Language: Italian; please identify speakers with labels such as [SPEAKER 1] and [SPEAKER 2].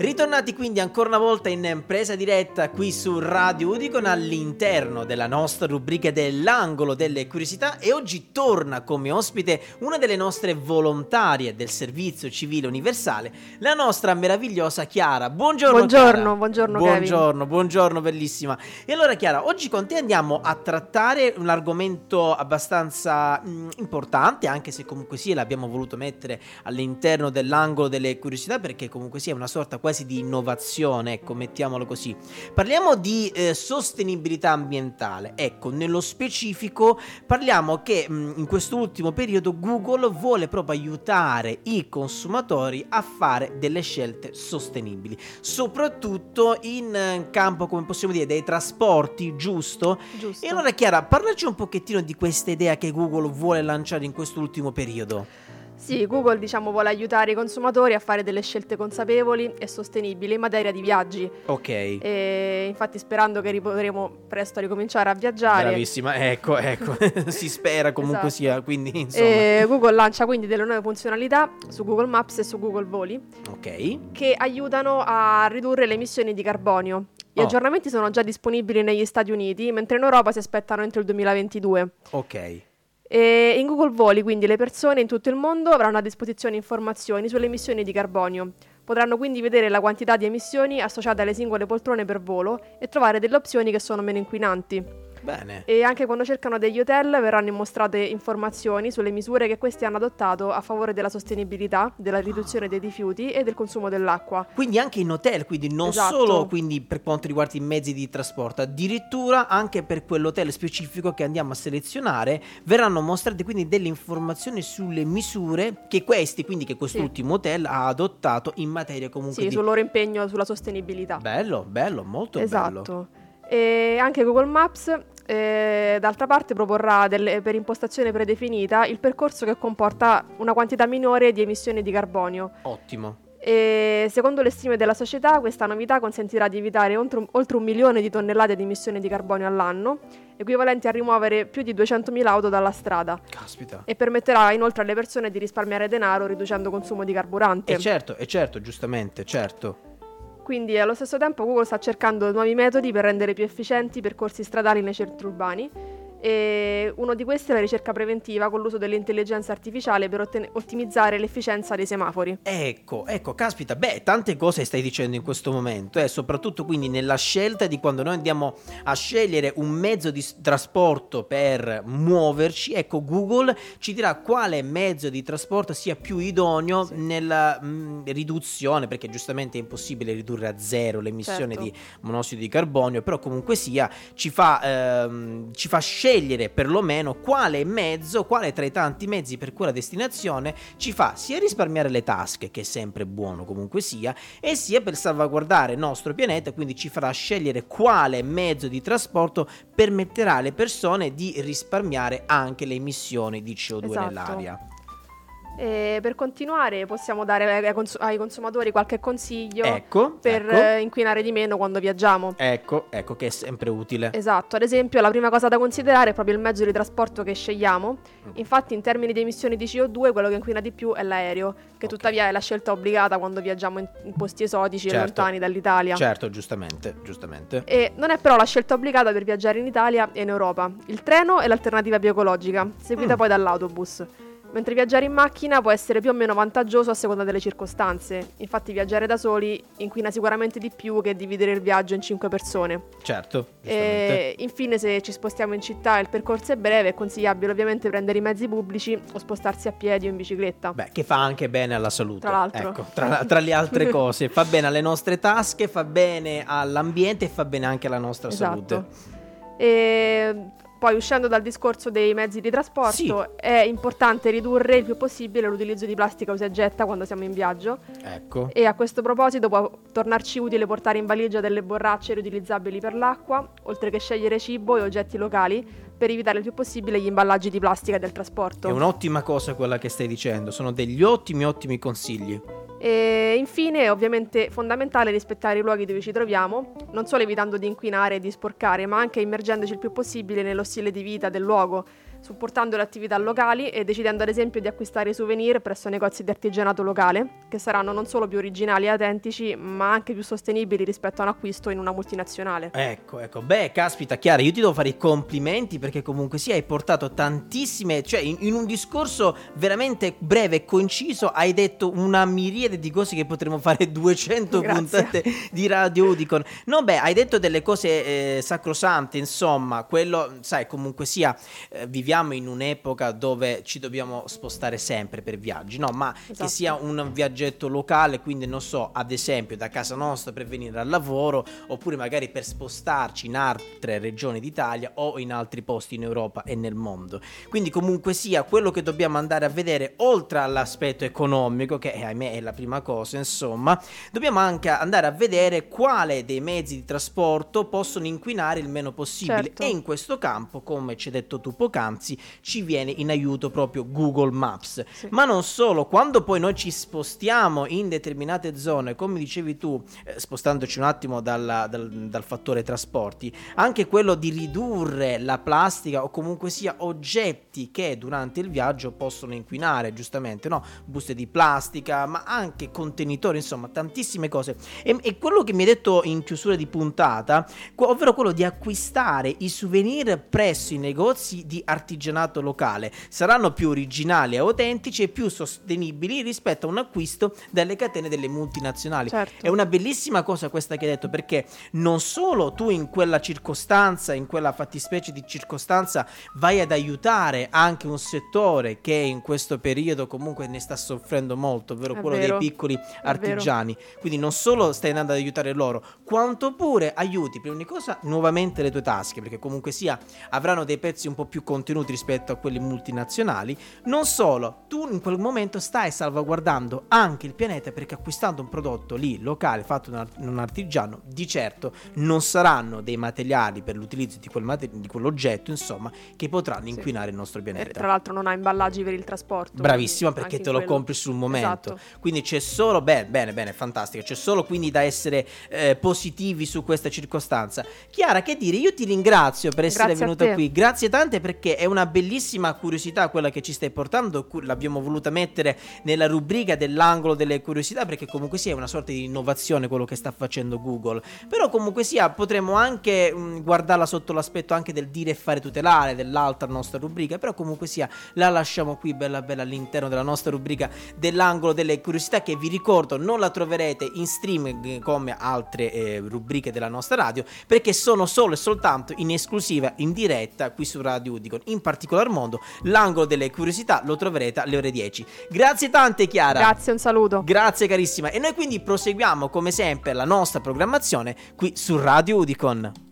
[SPEAKER 1] Ritornati quindi ancora una volta in presa diretta qui su Radio Udicon all'interno della nostra rubrica dell'angolo delle curiosità e oggi torna come ospite una delle nostre volontarie del servizio civile universale, la nostra meravigliosa Chiara. Buongiorno.
[SPEAKER 2] Buongiorno,
[SPEAKER 1] Chiara.
[SPEAKER 2] buongiorno.
[SPEAKER 1] Buongiorno, buongiorno, bellissima. E allora Chiara, oggi con te andiamo a trattare un argomento abbastanza mh, importante, anche se comunque sia l'abbiamo voluto mettere all'interno dell'angolo delle curiosità perché comunque sia una sorta quasi di innovazione, ecco, mettiamolo così. Parliamo di eh, sostenibilità ambientale. Ecco, nello specifico parliamo che mh, in questo ultimo periodo Google vuole proprio aiutare i consumatori a fare delle scelte sostenibili, soprattutto in eh, campo, come possiamo dire, dei trasporti, giusto?
[SPEAKER 2] Giusto.
[SPEAKER 1] E allora Chiara, parlaci un pochettino di questa idea che Google vuole lanciare in questo ultimo periodo.
[SPEAKER 2] Sì, Google diciamo vuole aiutare i consumatori a fare delle scelte consapevoli e sostenibili in materia di viaggi.
[SPEAKER 1] Ok.
[SPEAKER 2] E infatti sperando che potremo presto ricominciare a viaggiare.
[SPEAKER 1] Bravissima, ecco, ecco, si spera comunque
[SPEAKER 2] Esatto.
[SPEAKER 1] sia, quindi insomma.
[SPEAKER 2] E Google lancia quindi delle nuove funzionalità su Google Maps e su Google Voli
[SPEAKER 1] Ok.
[SPEAKER 2] che aiutano a ridurre le emissioni di carbonio. Gli
[SPEAKER 1] Oh.
[SPEAKER 2] aggiornamenti sono già disponibili negli Stati Uniti, mentre in Europa si aspettano entro il 2022.
[SPEAKER 1] Ok.
[SPEAKER 2] E in Google Voli, quindi, le persone in tutto il mondo avranno a disposizione informazioni sulle emissioni di carbonio. Potranno quindi vedere la quantità di emissioni associate alle singole poltrone per volo e trovare delle opzioni che sono meno inquinanti.
[SPEAKER 1] Bene.
[SPEAKER 2] E anche quando cercano degli hotel verranno mostrate informazioni sulle misure che questi hanno adottato a favore della sostenibilità, della riduzione dei rifiuti e del consumo dell'acqua.
[SPEAKER 1] Quindi anche in hotel, quindi non
[SPEAKER 2] Esatto.
[SPEAKER 1] solo quindi per quanto riguarda i mezzi di trasporto, addirittura anche per quell'hotel specifico che andiamo a selezionare, verranno mostrate quindi delle informazioni sulle misure che questi, quindi che quest'ultimo hotel ha adottato in materia comunque
[SPEAKER 2] Sì,
[SPEAKER 1] di
[SPEAKER 2] sul loro impegno sulla sostenibilità.
[SPEAKER 1] Bello, bello, molto bello.
[SPEAKER 2] Esatto. E anche Google Maps, eh, d'altra parte, proporrà delle- per impostazione predefinita il percorso che comporta una quantità minore di emissioni di carbonio.
[SPEAKER 1] Ottimo.
[SPEAKER 2] E secondo le stime della società, questa novità consentirà di evitare oltre un, oltre un milione di tonnellate di emissioni di carbonio all'anno, equivalenti a rimuovere più di 200.000 auto dalla strada,
[SPEAKER 1] Caspita.
[SPEAKER 2] e permetterà inoltre alle persone di risparmiare denaro riducendo consumo di carburante.
[SPEAKER 1] E certo, e certo, giustamente, certo.
[SPEAKER 2] Quindi allo stesso tempo Google sta cercando nuovi metodi per rendere più efficienti i percorsi stradali nei centri urbani e uno di questi è la ricerca preventiva con l'uso dell'intelligenza artificiale per otten- ottimizzare l'efficienza dei semafori.
[SPEAKER 1] Ecco, ecco, caspita, beh, tante cose stai dicendo in questo momento, e soprattutto quindi nella scelta di quando noi andiamo a scegliere un mezzo di trasporto per muoverci, ecco, Google ci dirà quale mezzo di trasporto sia più idoneo
[SPEAKER 2] Sì.
[SPEAKER 1] nella mm, riduzione, perché giustamente è impossibile ridurre a zero le emissioni
[SPEAKER 2] Certo.
[SPEAKER 1] di monossido di carbonio, però comunque sia ci fa, ehm, ci fa scegliere perlomeno quale mezzo, quale tra i tanti mezzi per quella destinazione ci fa sia risparmiare le tasche, che è sempre buono comunque sia, e sia per salvaguardare il nostro pianeta, quindi ci farà scegliere quale mezzo di trasporto permetterà alle persone di risparmiare anche le emissioni di CO2
[SPEAKER 2] Esatto.
[SPEAKER 1] nell'aria.
[SPEAKER 2] E per continuare possiamo dare ai, ai cons- ai consumatori qualche consiglio
[SPEAKER 1] Ecco,
[SPEAKER 2] per
[SPEAKER 1] ecco,
[SPEAKER 2] inquinare di meno quando viaggiamo.
[SPEAKER 1] ecco, ecco che è sempre utile.
[SPEAKER 2] Esatto, ad esempio la prima cosa da considerare è proprio il mezzo di trasporto che scegliamo.
[SPEAKER 1] Mm.
[SPEAKER 2] Infatti in termini di emissioni di CO2 quello che inquina di più è l'aereo, che
[SPEAKER 1] Ok.
[SPEAKER 2] tuttavia è la scelta obbligata quando viaggiamo in, in posti esotici e
[SPEAKER 1] Certo.
[SPEAKER 2] lontani dall'Italia.
[SPEAKER 1] Certo, giustamente, giustamente.
[SPEAKER 2] E non è però la scelta obbligata per viaggiare in Italia e in Europa. Il treno è l'alternativa più ecologica, seguita
[SPEAKER 1] Mm.
[SPEAKER 2] poi dall'autobus. Mentre viaggiare in macchina può essere più o meno vantaggioso a seconda delle circostanze. Infatti viaggiare da soli inquina sicuramente di più che dividere il viaggio in 5 persone.
[SPEAKER 1] Certo.
[SPEAKER 2] E infine, se ci spostiamo in città e il percorso è breve, è consigliabile ovviamente prendere i mezzi pubblici o spostarsi a piedi o in bicicletta.
[SPEAKER 1] Beh, che fa anche bene alla salute.
[SPEAKER 2] Tra l'altro.
[SPEAKER 1] Ecco, tra, tra le altre cose. Fa bene alle nostre tasche, fa bene all'ambiente e fa bene anche alla nostra salute.
[SPEAKER 2] Esatto. E poi uscendo dal discorso dei mezzi di trasporto,
[SPEAKER 1] Sì.
[SPEAKER 2] è importante ridurre il più possibile l'utilizzo di plastica usa e getta quando siamo in viaggio.
[SPEAKER 1] Ecco.
[SPEAKER 2] E a questo proposito può tornarci utile portare in valigia delle borracce riutilizzabili per l'acqua, oltre che scegliere cibo e oggetti locali per evitare il più possibile gli imballaggi di plastica del trasporto.
[SPEAKER 1] È un'ottima cosa quella che stai dicendo, sono degli ottimi, ottimi consigli.
[SPEAKER 2] E infine è ovviamente fondamentale rispettare i luoghi dove ci troviamo, non solo evitando di inquinare e di sporcare, ma anche immergendoci il più possibile nello stile di vita del luogo, supportando le attività locali e decidendo ad esempio di acquistare souvenir presso negozi di artigianato locale, che saranno non solo più originali e autentici, ma anche più sostenibili rispetto a un acquisto in una multinazionale.
[SPEAKER 1] Ecco, ecco, beh, caspita, Chiara, io ti devo fare i complimenti perché comunque sì, hai portato tantissime, cioè in, in un discorso veramente breve e conciso hai detto una miriade di cose che potremmo fare 200
[SPEAKER 2] Grazie.
[SPEAKER 1] puntate di Radio Udicon. No, beh, hai detto delle cose eh, sacrosante, insomma, quello, sai, comunque sia, eh, viviamo in un'epoca dove ci dobbiamo spostare sempre per viaggi, no? Ma che
[SPEAKER 2] Esatto.
[SPEAKER 1] sia un viaggetto locale, quindi non so, ad esempio da casa nostra per venire al lavoro, oppure magari per spostarci in altre regioni d'Italia o in altri posti in Europa e nel mondo. Quindi comunque sia quello che dobbiamo andare a vedere, oltre all'aspetto economico, che eh, ahimè è la prima cosa, insomma, dobbiamo anche andare a vedere quale dei mezzi di trasporto possono inquinare il meno possibile.
[SPEAKER 2] Certo.
[SPEAKER 1] E in questo campo, come ci hai detto tu poc'anzi, ci viene in aiuto proprio Google Maps.
[SPEAKER 2] Sì.
[SPEAKER 1] Ma non solo, quando poi noi ci spostiamo in determinate zone, come dicevi tu, eh, spostandoci un attimo dalla- dal, dal fattore trasporti, anche quello di ridurre la plastica o comunque sia oggetti che durante il viaggio possono inquinare, giustamente, no? Buste di plastica, ma anche contenitori, insomma, tantissime cose. E, e quello che mi hai detto in chiusura di puntata, ovvero quello di acquistare i souvenir presso i negozi di artigianato locale, saranno più originali e autentici e più sostenibili rispetto a un acquisto dalle catene delle multinazionali.
[SPEAKER 2] Certo.
[SPEAKER 1] È una bellissima cosa questa che hai detto perché non solo tu in quella circostanza, in quella fattispecie di circostanza vai ad aiutare anche un settore che in questo periodo comunque ne sta soffrendo molto, ovvero
[SPEAKER 2] È
[SPEAKER 1] quello
[SPEAKER 2] vero,
[SPEAKER 1] dei piccoli artigiani. Quindi non solo stai andando ad aiutare loro, quanto pure aiuti prima di cosa nuovamente le tue tasche, perché comunque sia avranno dei prezzi un po' più contenuti rispetto a quelli multinazionali. Non solo, tu in quel momento stai salvaguardando anche il pianeta perché acquistando un prodotto lì locale fatto da un art- un artigiano, di certo non saranno dei materiali per l'utilizzo di, quel mate- di quell'oggetto, insomma, che potranno
[SPEAKER 2] Sì.
[SPEAKER 1] inquinare il nostro
[SPEAKER 2] E
[SPEAKER 1] pianeta.
[SPEAKER 2] tra l'altro non ha imballaggi per il trasporto.
[SPEAKER 1] Bravissima perché te lo
[SPEAKER 2] quello-
[SPEAKER 1] compri sul momento.
[SPEAKER 2] Esatto.
[SPEAKER 1] Quindi c'è solo, bene, bene, bene, fantastico. C'è solo quindi da essere eh, positivi su questa circostanza. Chiara, che dire? Io ti ringrazio per essere
[SPEAKER 2] Grazie
[SPEAKER 1] venuta qui. Grazie tante perché è una bellissima curiosità quella che ci stai portando. L'abbiamo voluta mettere nella rubrica dell'angolo delle curiosità perché comunque sia una sorta di innovazione quello che sta facendo Google. Però comunque sia potremmo anche mh, guardarla sotto l'aspetto anche del dire e fare tutelare dell'altra nostra rubrica. Però comunque sia la lasciamo qui bella bella all'interno della nostra rubrica dell'angolo delle curiosità che vi ricordo non la troverete in streaming come altre eh, rubriche della nostra radio perché sono solo e soltanto in esclusiva in diretta qui su Radio Udicon in particolar modo. L'angolo delle curiosità lo troverete alle ore 10 grazie tante Chiara.
[SPEAKER 2] Grazie, un saluto.
[SPEAKER 1] Grazie carissima. E noi quindi proseguiamo come sempre la nostra programmazione qui su Radio Udicon